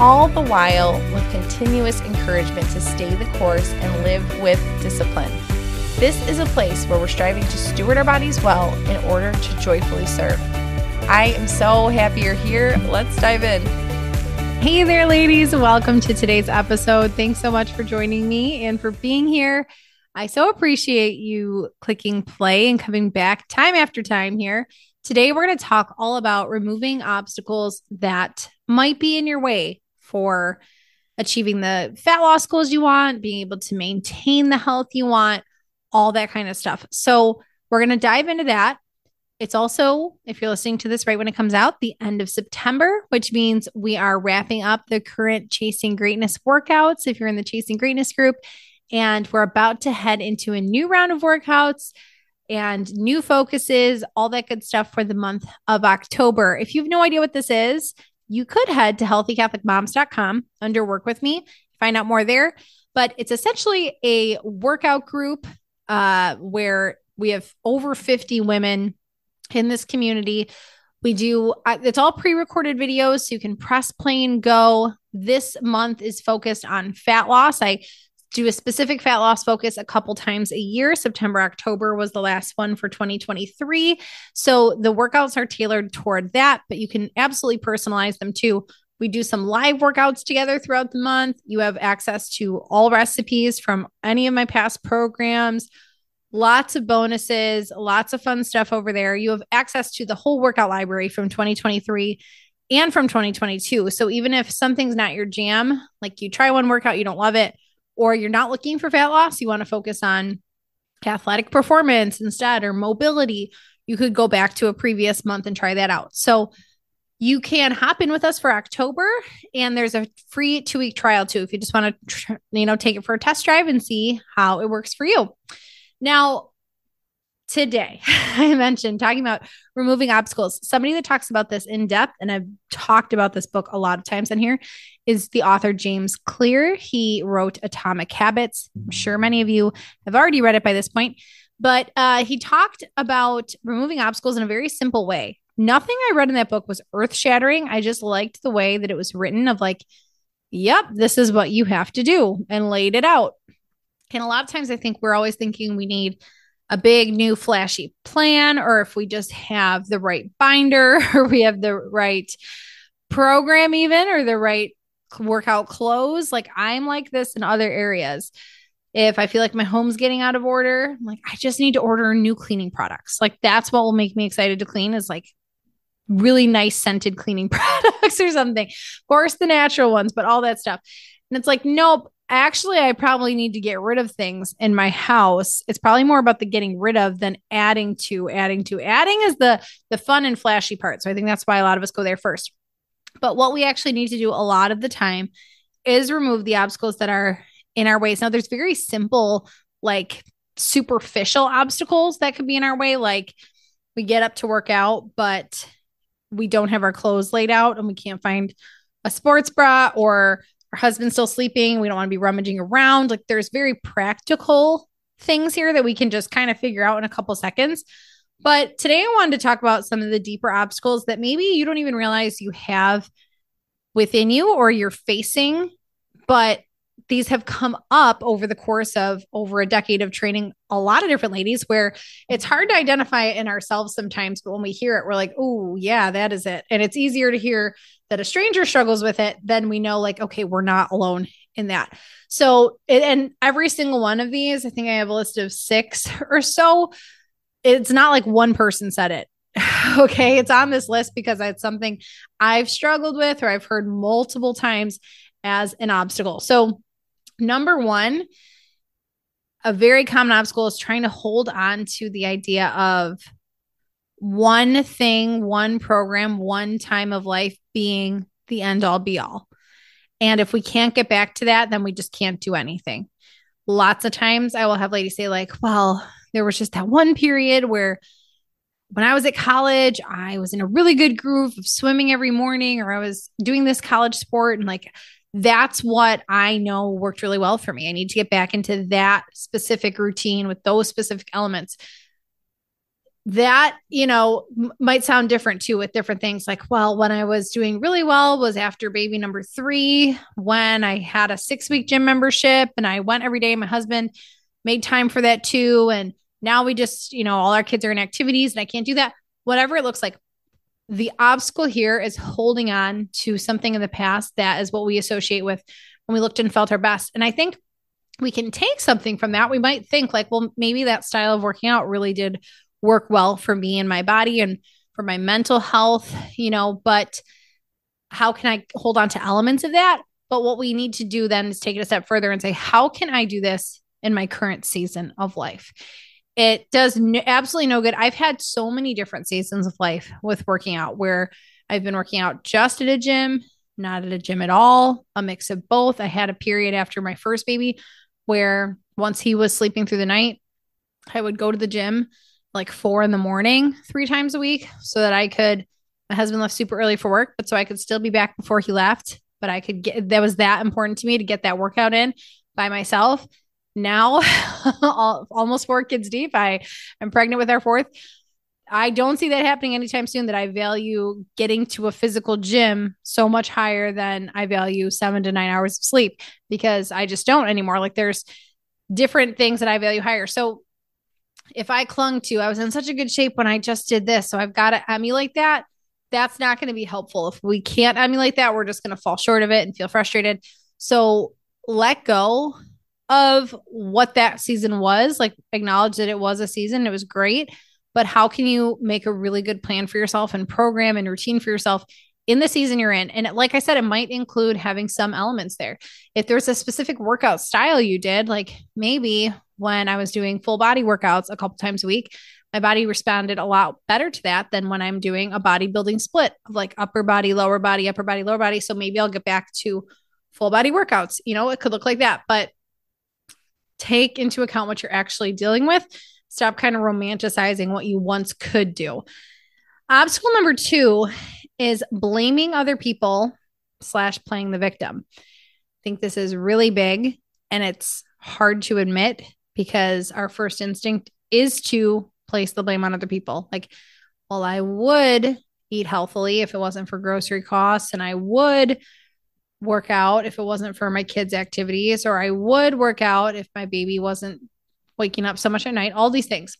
all the while with continuous encouragement to stay the course and live with discipline. This is a place where we're striving to steward our bodies well in order to joyfully serve. I am so happy you're here. Let's dive in. Hey there, ladies. Welcome to today's episode. Thanks so much for joining me and for being here. I so appreciate you clicking play and coming back time after time here. Today, we're going to talk all about removing obstacles that might be in your way for achieving the fat loss goals you want, being able to maintain the health you want, all that kind of stuff. So, we're going to dive into that. It's also, if you're listening to this right when it comes out, the end of September, which means we are wrapping up the current Chasing Greatness workouts. If you're in the Chasing Greatness group, and we're about to head into a new round of workouts and new focuses, all that good stuff for the month of October. If you have no idea what this is, you could head to healthycatholicmoms.com under work with me, find out more there. But it's essentially a workout group uh, where we have over 50 women in this community. We do, uh, it's all pre recorded videos, so you can press play and go. This month is focused on fat loss. I do a specific fat loss focus a couple times a year. September, October was the last one for 2023. So the workouts are tailored toward that, but you can absolutely personalize them too. We do some live workouts together throughout the month. You have access to all recipes from any of my past programs, lots of bonuses, lots of fun stuff over there. You have access to the whole workout library from 2023 and from 2022. So even if something's not your jam, like you try one workout, you don't love it, or you're not looking for fat loss, you want to focus on athletic performance instead or mobility, you could go back to a previous month and try that out. So you can hop in with us for October and there's a free 2-week trial too if you just want to you know take it for a test drive and see how it works for you. Now, today I mentioned talking about removing obstacles. Somebody that talks about this in depth, and I've talked about this book a lot of times on here, is the author James Clear. He wrote Atomic Habits. I'm sure many of you have already read it by this point, but uh, he talked about removing obstacles in a very simple way. Nothing I read in that book was earth shattering. I just liked the way that it was written, of like, yep, this is what you have to do, and laid it out. And a lot of times I think we're always thinking we need a big new flashy plan or if we just have the right binder or we have the right program even or the right workout clothes like i'm like this in other areas. If i feel like my home's getting out of order I'm like i just need to order new cleaning products. Like that's what will make me excited to clean is like really nice scented cleaning products or something. Of course the natural ones but all that stuff. And it's like nope actually I probably need to get rid of things in my house. It's probably more about the getting rid of than adding to, adding to. Adding is the the fun and flashy part. So I think that's why a lot of us go there first. But what we actually need to do a lot of the time is remove the obstacles that are in our ways. Now there's very simple like superficial obstacles that could be in our way like we get up to work out but we don't have our clothes laid out and we can't find a sports bra or husband's still sleeping. We don't want to be rummaging around. Like there's very practical things here that we can just kind of figure out in a couple seconds. But today I wanted to talk about some of the deeper obstacles that maybe you don't even realize you have within you or you're facing, but these have come up over the course of over a decade of training a lot of different ladies where it's hard to identify it in ourselves sometimes but when we hear it we're like oh yeah that is it. And it's easier to hear that a stranger struggles with it then we know like okay we're not alone in that. So and every single one of these i think i have a list of six or so it's not like one person said it. Okay it's on this list because it's something i've struggled with or i've heard multiple times as an obstacle. So Number one, a very common obstacle is trying to hold on to the idea of one thing, one program, one time of life being the end all be all. And if we can't get back to that, then we just can't do anything. Lots of times I will have ladies say, like, well, there was just that one period where when I was at college, I was in a really good groove of swimming every morning, or I was doing this college sport and like that's what I know worked really well for me. I need to get back into that specific routine with those specific elements. That, you know, m- might sound different too with different things. Like, well, when I was doing really well was after baby number three, when I had a six week gym membership and I went every day. My husband made time for that too. And now we just, you know, all our kids are in activities and I can't do that. Whatever it looks like, the obstacle here is holding on to something in the past that is what we associate with when we looked and felt our best. And I think we can take something from that. We might think, like, well, maybe that style of working out really did work well for me and my body and for my mental health, you know, but how can I hold on to elements of that? But what we need to do then is take it a step further and say, how can I do this in my current season of life? It does absolutely no good. I've had so many different seasons of life with working out where I've been working out just at a gym, not at a gym at all, a mix of both. I had a period after my first baby where once he was sleeping through the night, I would go to the gym like four in the morning, three times a week, so that I could. My husband left super early for work, but so I could still be back before he left. But I could get that was that important to me to get that workout in by myself now almost four kids deep i am pregnant with our fourth. I don't see that happening anytime soon that i value getting to a physical gym so much higher than i value seven to nine hours of sleep because i just don't anymore. Like there's different things that i value higher. So if i clung to i was in such a good shape when i just did this so i've got to emulate that. That's not going to be helpful. If we can't emulate that we're just going to fall short of it and feel frustrated. So let go of what that season was, like acknowledge that it was a season, it was great, but how can you make a really good plan for yourself and program and routine for yourself in the season you're in? And like I said, it might include having some elements there. If there's a specific workout style you did, like maybe when I was doing full body workouts a couple times a week, my body responded a lot better to that than when I'm doing a bodybuilding split of like upper body, lower body, upper body, lower body. So maybe I'll get back to full body workouts. You know, it could look like that, but take into account what you're actually dealing with. Stop kind of romanticizing what you once could do. Obstacle number two is blaming other people slash playing the victim. I think this is really big and it's hard to admit because our first instinct is to place the blame on other people. Like, well, I would eat healthily if it wasn't for grocery costs, and I would work out if it wasn't for my kids' activities, or I would work out if my baby wasn't waking up so much at night, all these things.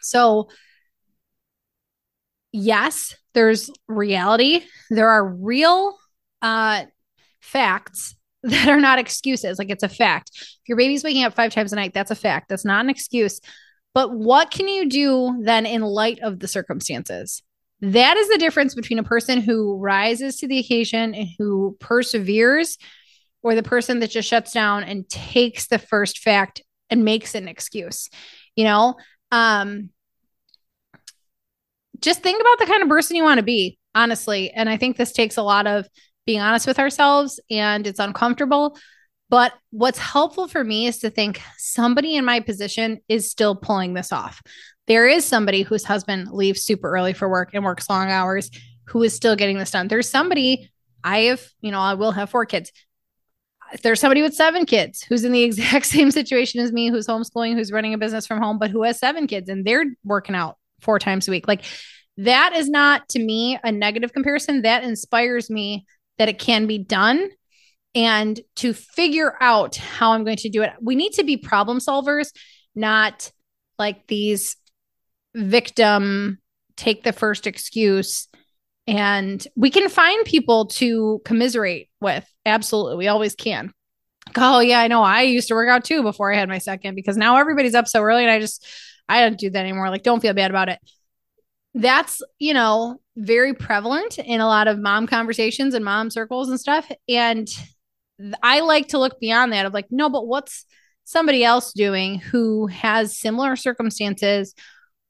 So, yes, there's reality. There are real uh, facts that are not excuses. Like it's a fact. If your baby's waking up five times a night, that's a fact. That's not an excuse. But what can you do then in light of the circumstances? That is the difference between a person who rises to the occasion and who perseveres, or the person that just shuts down and takes the first fact and makes an excuse. You know, um, just think about the kind of person you want to be, honestly. And I think this takes a lot of being honest with ourselves and it's uncomfortable. But what's helpful for me is to think somebody in my position is still pulling this off there is somebody whose husband leaves super early for work and works long hours who is still getting this done. There's somebody I have, you know, I will have four kids. there's somebody with seven kids who's in the exact same situation as me, who's homeschooling, who's running a business from home, but who has seven kids and they're working out four times a week. Like that is not to me a negative comparison. That inspires me that it can be done and to figure out how I'm going to do it. We need to be problem solvers, not like these victim take the first excuse and we can find people to commiserate with. Absolutely. We always can. Oh yeah i know. I used to work out too before i had my second because now everybody's up so early and i just i don't do that anymore. Like don't feel bad about it. That's you know very prevalent in a lot of mom conversations and mom circles and stuff. And i like to look beyond that of like no but what's somebody else doing who has similar circumstances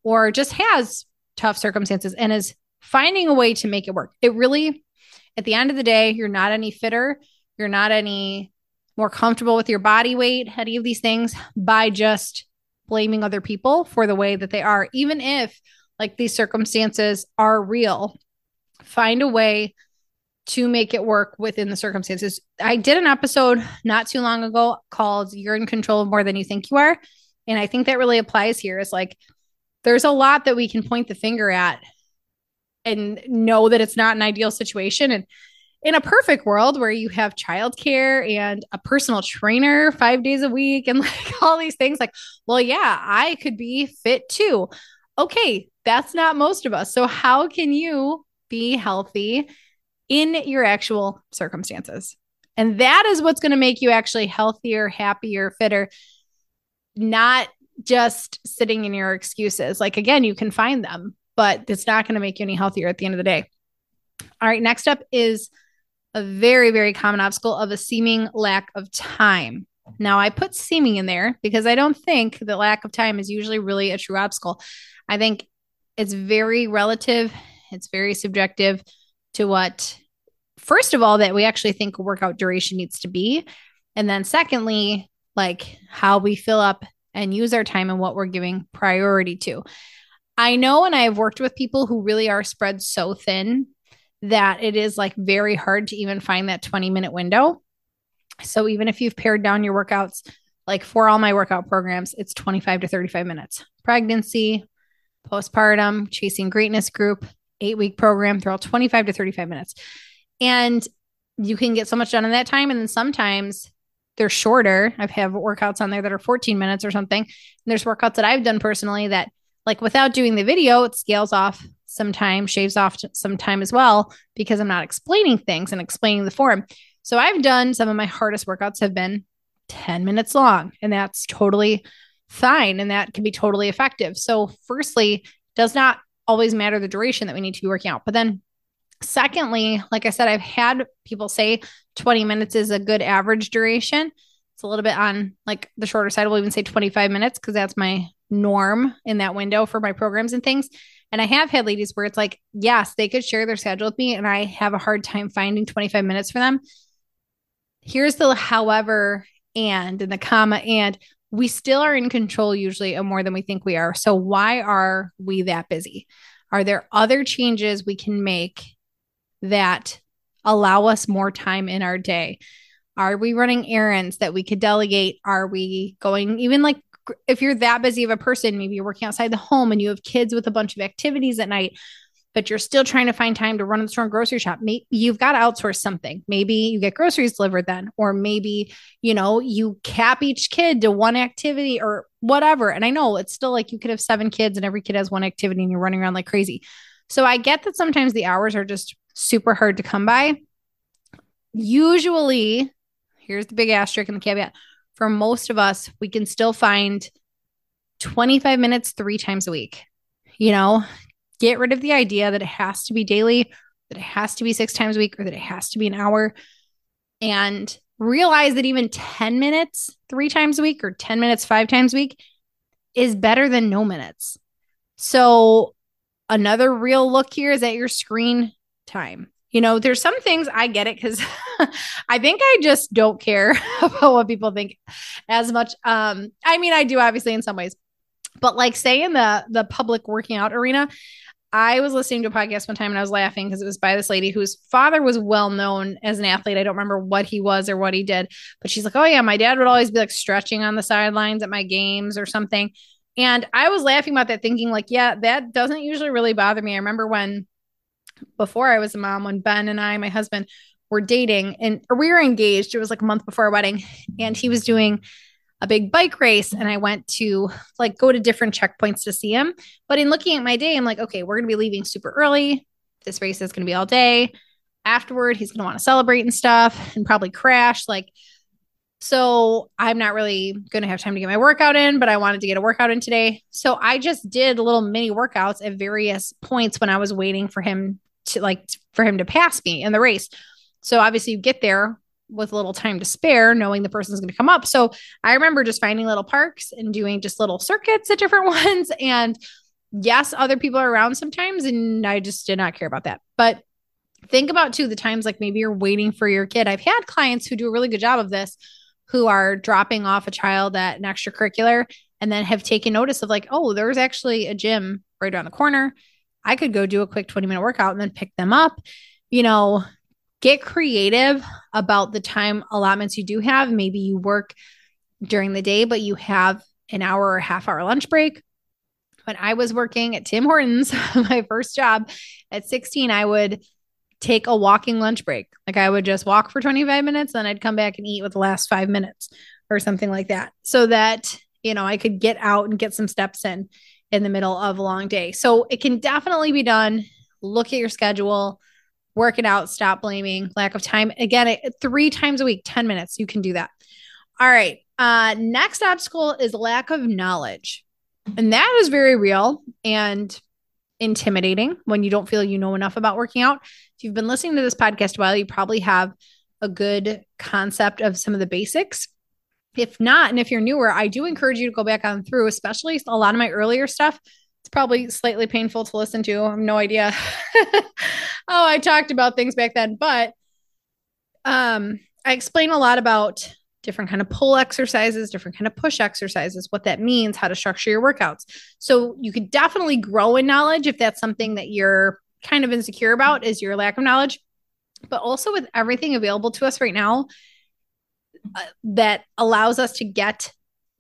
or just has tough circumstances and is finding a way to make it work. It really, at the end of the day, you're not any fitter, you're not any more comfortable with your body weight, any of these things by just blaming other people for the way that they are, even if like these circumstances are real. Find a way to make it work within the circumstances. I did an episode not too long ago called You're in Control More Than You Think You Are. And I think that really applies here is like there's a lot that we can point the finger at and know that it's not an ideal situation. And in a perfect world where you have childcare and a personal trainer five days a week and like all these things, like, well, yeah, I could be fit too. Okay, that's not most of us. So, how can you be healthy in your actual circumstances? And that is what's going to make you actually healthier, happier, fitter, not just sitting in your excuses. Like, again, you can find them, but it's not going to make you any healthier at the end of the day. All right, next up is a very, very common obstacle of a seeming lack of time. Now, I put seeming in there because I don't think that lack of time is usually really a true obstacle. I think it's very relative, it's very subjective to what, first of all, that we actually think workout duration needs to be. And then, secondly, like how we fill up and use our time and what we're giving priority to. I know, and I have worked with people who really are spread so thin that it is like very hard to even find that 20 minute window. So even if you've pared down your workouts, like for all my workout programs, it's 25 to 35 minutes. Pregnancy, postpartum, chasing greatness group, eight week program, they're all 25 to 35 minutes. And you can get so much done in that time. And then sometimes they're shorter. I've have workouts on there that are 14 minutes or something. And there's workouts that I've done personally that like without doing the video, it scales off some time, shaves off some time as well because I'm not explaining things and explaining the form. So I've done some of my hardest workouts have been 10 minutes long, and that's totally fine. And that can be totally effective. So, firstly, does not always matter the duration that we need to be working out. But then, secondly, like I said, I've had people say 20 minutes is a good average duration. It's a little bit on like the shorter side. We'll even say 25 minutes because that's my norm in that window for my programs and things. And I have had ladies where it's like, yes, they could share their schedule with me, and I have a hard time finding 25 minutes for them. Here's the however and and the comma and we still are in control usually of more than we think we are. So why are we that busy? Are there other changes we can make that allow us more time in our day? Are we running errands that we could delegate? Are we going even like if you're that busy of a person, maybe you're working outside the home and you have kids with a bunch of activities at night, but you're still trying to find time to run the store and grocery shop. Maybe you've got to outsource something. Maybe you get groceries delivered then, or maybe, you know, you cap each kid to one activity or whatever. And I know it's still like you could have seven kids and every kid has one activity and you're running around like crazy. So I get that sometimes the hours are just super hard to come by. Usually, here's the big asterisk and the caveat for most of us, we can still find 25 minutes three times a week. You know, get rid of the idea that it has to be daily, that it has to be six times a week, or that it has to be an hour. And realize that even 10 minutes three times a week or 10 minutes five times a week is better than no minutes. So, another real look here is at your screen time. You know, there's some things I get it because I think I just don't care about what people think as much. Um, I mean, I do obviously in some ways, but like say in the the public working out arena, I was listening to a podcast one time and I was laughing because it was by this lady whose father was well known as an athlete. I don't remember what he was or what he did, but she's like, Oh, yeah, my dad would always be like stretching on the sidelines at my games or something. And I was laughing about that, thinking, like, yeah, that doesn't usually really bother me. I remember when, before I was a mom, when Ben and I, my husband, were dating and we were engaged. It was like a month before our wedding, and he was doing a big bike race and I went to like go to different checkpoints to see him. But in looking at my day, I'm like, okay, we're going to be leaving super early. This race is going to be all day. Afterward, he's going to want to celebrate and stuff and probably crash. Like, so I'm not really going to have time to get my workout in, but I wanted to get a workout in today. So I just did little mini workouts at various points when I was waiting for him to like for him to pass me in the race. So obviously you get there with a little time to spare, knowing the person's going to come up. So I remember just finding little parks and doing just little circuits at different ones. And yes, other people are around sometimes, and I just did not care about that. But think about too the times like maybe you're waiting for your kid. I've had clients who do a really good job of this who are dropping off a child at an extracurricular and then have taken notice of like, oh, there's actually a gym right around the corner. I could go do a quick 20 minute workout and then pick them up. You know, get creative about the time allotments you do have. Maybe you work during the day, but you have an hour or half hour lunch break. When I was working at Tim Hortons, my first job at 16, I would take a walking lunch break. Like I would just walk for 25 minutes, then I'd come back and eat with the last five minutes or something like that. So that, you know, I could get out and get some steps in in the middle of a long day. So it can definitely be done. Look at your schedule work it out, stop blaming, lack of time. Again, three times a week, 10 minutes, you can do that. All right. Uh, next obstacle is lack of knowledge. And that is very real and intimidating when you don't feel you know enough about working out. If you've been listening to this podcast a while, you probably have a good concept of some of the basics. If not, and if you're newer, I do encourage you to go back on through, especially a lot of my earlier stuff it's probably slightly painful to listen to. I have no idea oh I talked about things back then, but um, I explain a lot about different kind of pull exercises, different kind of push exercises, what that means, how to structure your workouts. So you could definitely grow in knowledge if that's something that you're kind of insecure about is your lack of knowledge. But also with everything available to us right now uh, that allows us to get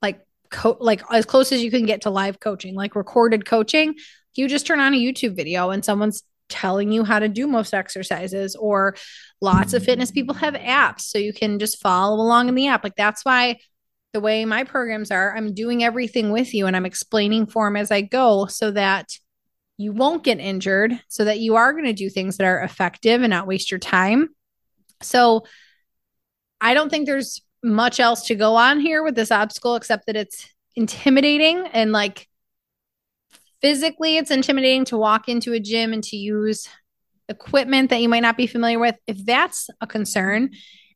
like co- like as close as you can get to live coaching, like recorded coaching. You just turn on a YouTube video and someone's telling you how to do most exercises or lots of fitness people have apps so you can just follow along in the app like that's why the way my programs are i'm doing everything with you and i'm explaining for them as i go so that you won't get injured so that you are going to do things that are effective and not waste your time so i don't think there's much else to go on here with this obstacle except that it's intimidating and like physically it's intimidating to walk into a gym and to use equipment that you might not be familiar with. If that's a concern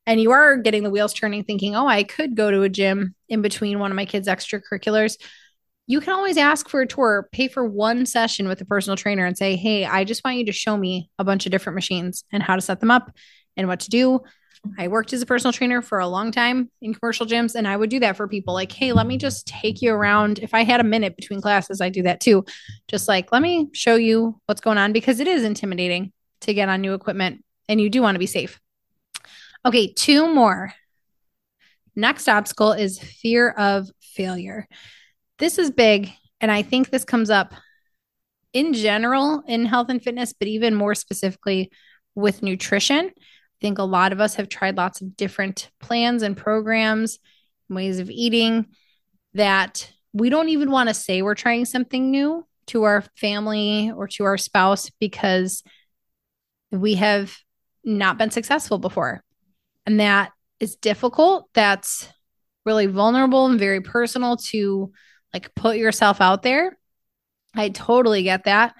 and you are getting the wheels turning thinking oh i could go to a gym in between one of my kids extracurriculars you can always ask for a tour pay for one session with a personal trainer and say hey i just want you to show me a bunch of different machines and how to set them up and what to do I worked as a personal trainer for a long time in commercial gyms, and I would do that for people like, hey, let me just take you around. If I had a minute between classes, I do that too. Just like, let me show you what's going on because it is intimidating to get on new equipment and you do want to be safe. Okay, two more. Next obstacle is fear of failure. This is big, and I think this comes up in general in health and fitness, but even more specifically with nutrition think a lot of us have tried lots of different plans and programs, ways of eating that we don't even want to say we're trying something new to our family or to our spouse because we have not been successful before. And that is difficult. That's really vulnerable and very personal to like put yourself out there. I totally get that.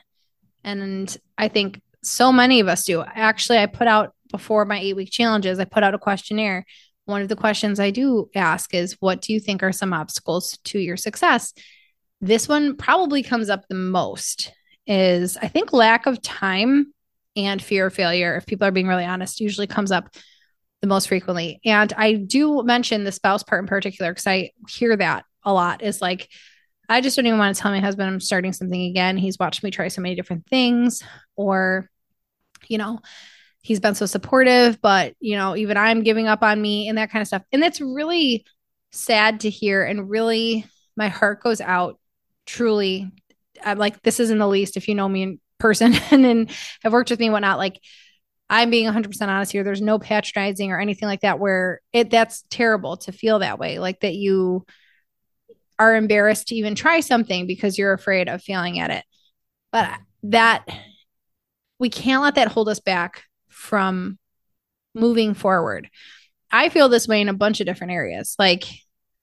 And I think so many of us do. Actually, I put out before my eight week challenges, I put out a questionnaire. One of the questions I do ask is, What do you think are some obstacles to your success? This one probably comes up the most is I think lack of time and fear of failure. If people are being really honest, usually comes up the most frequently. And I do mention the spouse part in particular because I hear that a lot is like, I just don't even want to tell my husband I'm starting something again. He's watched me try so many different things, or, you know, he's been so supportive, but, you know, even I'm giving up on me and that kind of stuff. And it's really sad to hear. And really, my heart goes out truly. I'm like, this isn't the least if you know me in person and then have worked with me and whatnot. Like, I'm being 100% honest here. There's no patronizing or anything like that where it that's terrible to feel that way. Like that you are embarrassed to even try something because you're afraid of failing at it. But that we can't let that hold us back from moving forward. I feel this way in a bunch of different areas. Like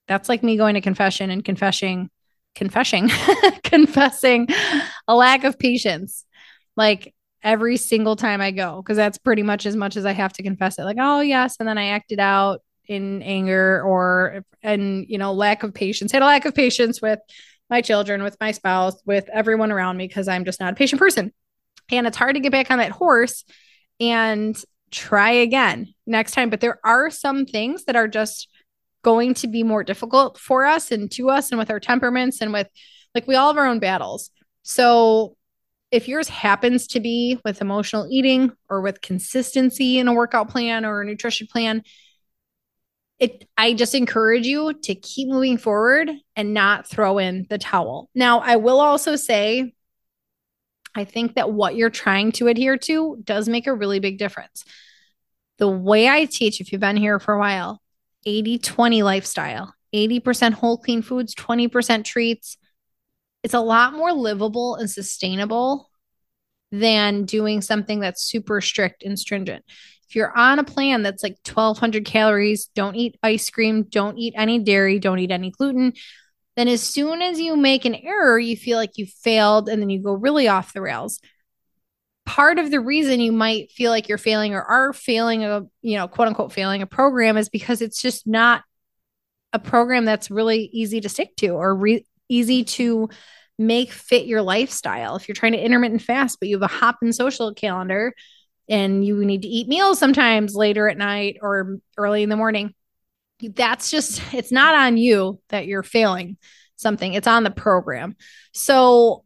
that's like me going to confession and confessing confessing confessing a lack of patience. Like every single time I go because that's pretty much as much as I have to confess it. Like, oh yes, and then I acted out in anger or and you know lack of patience. Had a lack of patience with my children, with my spouse, with everyone around me because I'm just not a patient person. And it's hard to get back on that horse and try again next time. But there are some things that are just going to be more difficult for us and to us and with our temperaments and with like we all have our own battles. So if yours happens to be with emotional eating or with consistency in a workout plan or a nutrition plan, it I just encourage you to keep moving forward and not throw in the towel. Now, I will also say I think that what you're trying to adhere to does make a really big difference. The way I teach, if you've been here for a while, 80 20 lifestyle, 80% whole clean foods, 20% treats, it's a lot more livable and sustainable than doing something that's super strict and stringent. If you're on a plan that's like 1200 calories, don't eat ice cream, don't eat any dairy, don't eat any gluten, then as soon as you make an error, you feel like you failed and then you go really off the rails. Part of the reason you might feel like you're failing or are failing a, you know, quote unquote failing a program is because it's just not a program that's really easy to stick to or re- easy to make fit your lifestyle. If you're trying to intermittent fast, but you have a hop and social calendar and you need to eat meals sometimes later at night or early in the morning, that's just, it's not on you that you're failing something, it's on the program. So,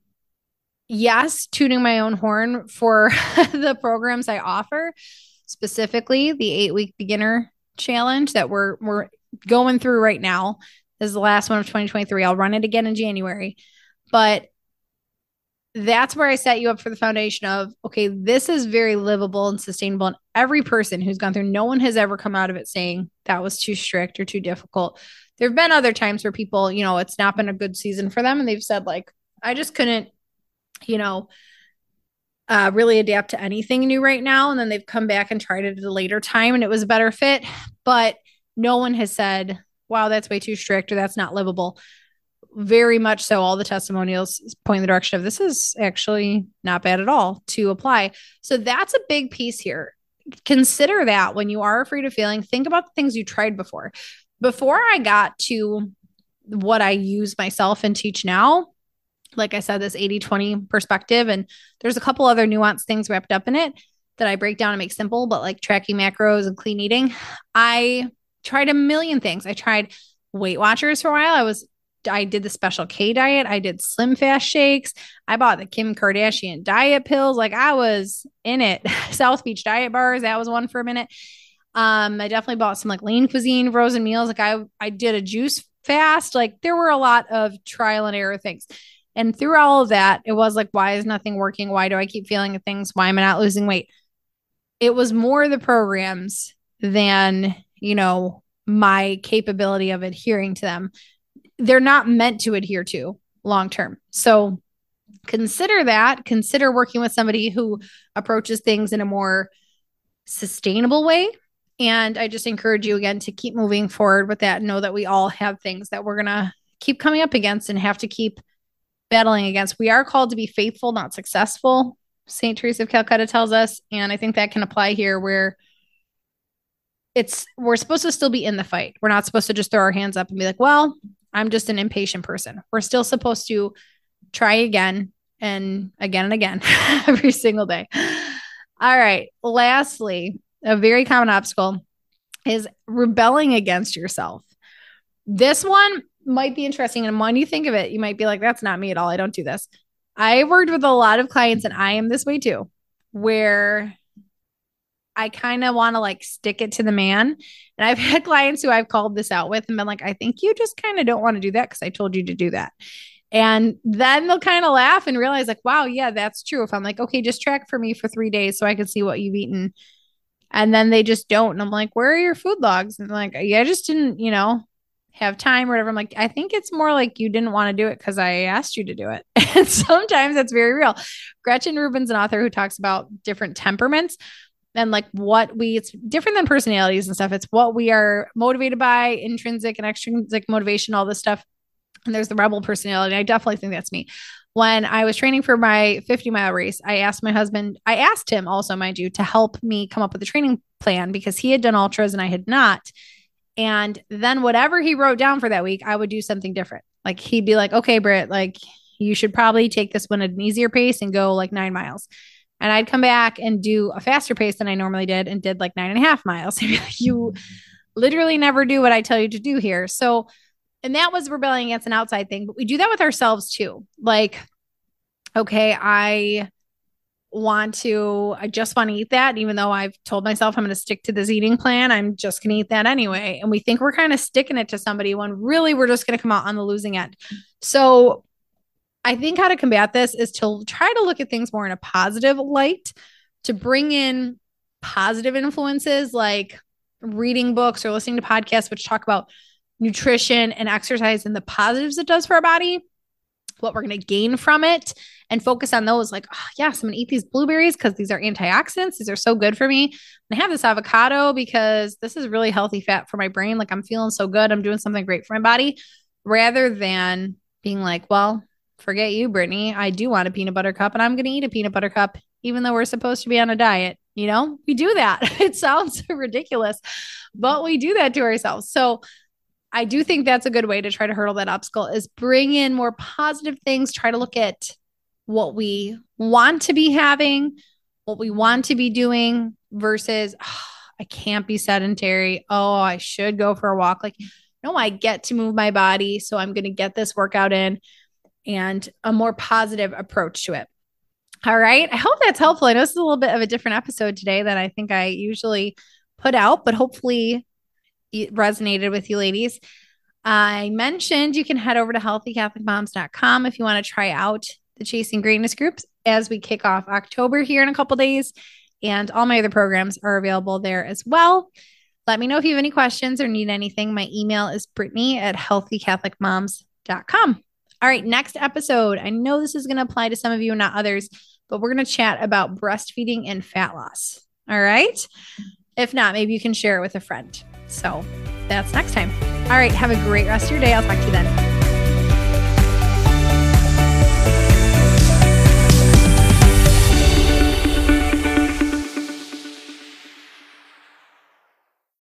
yes, tuning my own horn for the programs I offer, specifically the eight week beginner challenge that we're, we're going through right now. This is the last one of 2023. I'll run it again in January. But that's where I set you up for the foundation of okay, this is very livable and sustainable. And every person who's gone through, no one has ever come out of it saying that was too strict or too difficult. There have been other times where people, you know, it's not been a good season for them and they've said, like, I just couldn't, you know, uh, really adapt to anything new right now. And then they've come back and tried it at a later time and it was a better fit. But no one has said, wow, that's way too strict or that's not livable very much so all the testimonials point in the direction of this is actually not bad at all to apply. So that's a big piece here. Consider that when you are afraid of failing, think about the things you tried before. Before I got to what I use myself and teach now, like I said, this 80 20 perspective, and there's a couple other nuanced things wrapped up in it that I break down and make simple, but like tracking macros and clean eating. I tried a million things. I tried Weight Watchers for a while. I was I did the special K diet. I did slim fast shakes. I bought the Kim Kardashian diet pills. Like I was in it. South Beach diet bars. That was one for a minute. Um, I definitely bought some like lean cuisine, frozen meals. Like I, I did a juice fast. Like there were a lot of trial and error things. And through all of that, it was like, why is nothing working? Why do I keep feeling things? Why am I not losing weight? It was more the programs than, you know, my capability of adhering to them they're not meant to adhere to long term. So consider that. Consider working with somebody who approaches things in a more sustainable way. And I just encourage you again to keep moving forward with that. Know that we all have things that we're going to keep coming up against and have to keep battling against. We are called to be faithful, not successful. St. Teresa of Calcutta tells us. And I think that can apply here where it's we're supposed to still be in the fight. We're not supposed to just throw our hands up and be like, well, I'm just an impatient person. We're still supposed to try again and again and again every single day. All right. Lastly, a very common obstacle is rebelling against yourself. This one, might be interesting. And when you think of it, you might be like, that's not me at all. I don't do this. I've worked with a lot of clients, and I am this way too, where I kind of want to like stick it to the man. And I've had clients who I've called this out with and been like, I think you just kind of don't want to do that because I told you to do that. And then they'll kind of laugh and realize, like, wow, yeah, that's true. If I'm like, okay, just track for me for three days so I can see what you've eaten. And then they just don't. And I'm like, where are your food logs? And like, yeah, I just didn't, you know, have time or whatever. I'm like, I think it's more like you didn't want to do it because I asked you to do it. and sometimes that's very real. Gretchen Rubin's an author who talks about different temperaments and like what we it's different than personalities and stuff. It's what we are motivated by, intrinsic and extrinsic motivation, all this stuff. And there's the rebel personality. I definitely think that's me. When I was training for my 50 mile race, I asked my husband, I asked him also, mind you, to help me come up with a training plan because he had done ultras and I had not. And then whatever he wrote down for that week, I would do something different. Like he'd be like, okay, Britt, like you should probably take this one at an easier pace and go like nine miles. And I'd come back and do a faster pace than I normally did and did like nine and a half miles. you mm-hmm. literally never do what I tell you to do here. So, and that was rebelling against an outside thing, but we do that with ourselves too. Like, okay, I want to, I just want to eat that. Even though I've told myself I'm going to stick to this eating plan, I'm just going to eat that anyway. And we think we're kind of sticking it to somebody when really we're just going to come out on the losing end. So I think how to combat this is to try to look at things more in a positive light, to bring in positive influences like reading books or listening to podcasts which talk about nutrition and exercise and the positives it does for our body, what we're going to gain from it, and focus on those. Like, oh, yes, I'm going to eat these blueberries because these are antioxidants. These are so good for me. And I have this avocado because this is really healthy fat for my brain. Like, I'm feeling so good. I'm doing something great for my body rather than being like, well, forget you, Brittany. I do want a peanut butter cup and I'm going to eat a peanut butter cup, even though we're supposed to be on a diet. You know, we do that. it sounds ridiculous, but we do that to ourselves. So I do think that's a good way to try to hurdle that obstacle is bring in more positive things, try to look at what we want to be having, what we want to be doing versus oh, I can't be sedentary. Oh, I should go for a walk. Like, no, I get to move my body. So I'm going to get this workout in and a more positive approach to it. All right. I hope that's helpful. I know this is a little bit of a different episode today than I think I usually put out, but hopefully it resonated with you ladies. I mentioned you can head over to healthycatholicmoms.com if you want to try out the Chasing Greatness groups as we kick off October here in a couple days. And all my other programs are available there as well. Let me know if you have any questions or need anything. My email is Brittany at healthycatholicmoms.com. All right, next episode. I know this is going to apply to some of you and not others, but we're going to chat about breastfeeding and fat loss. All right. If not, maybe you can share it with a friend. So that's next time. All right. Have a great rest of your day. I'll talk to you then.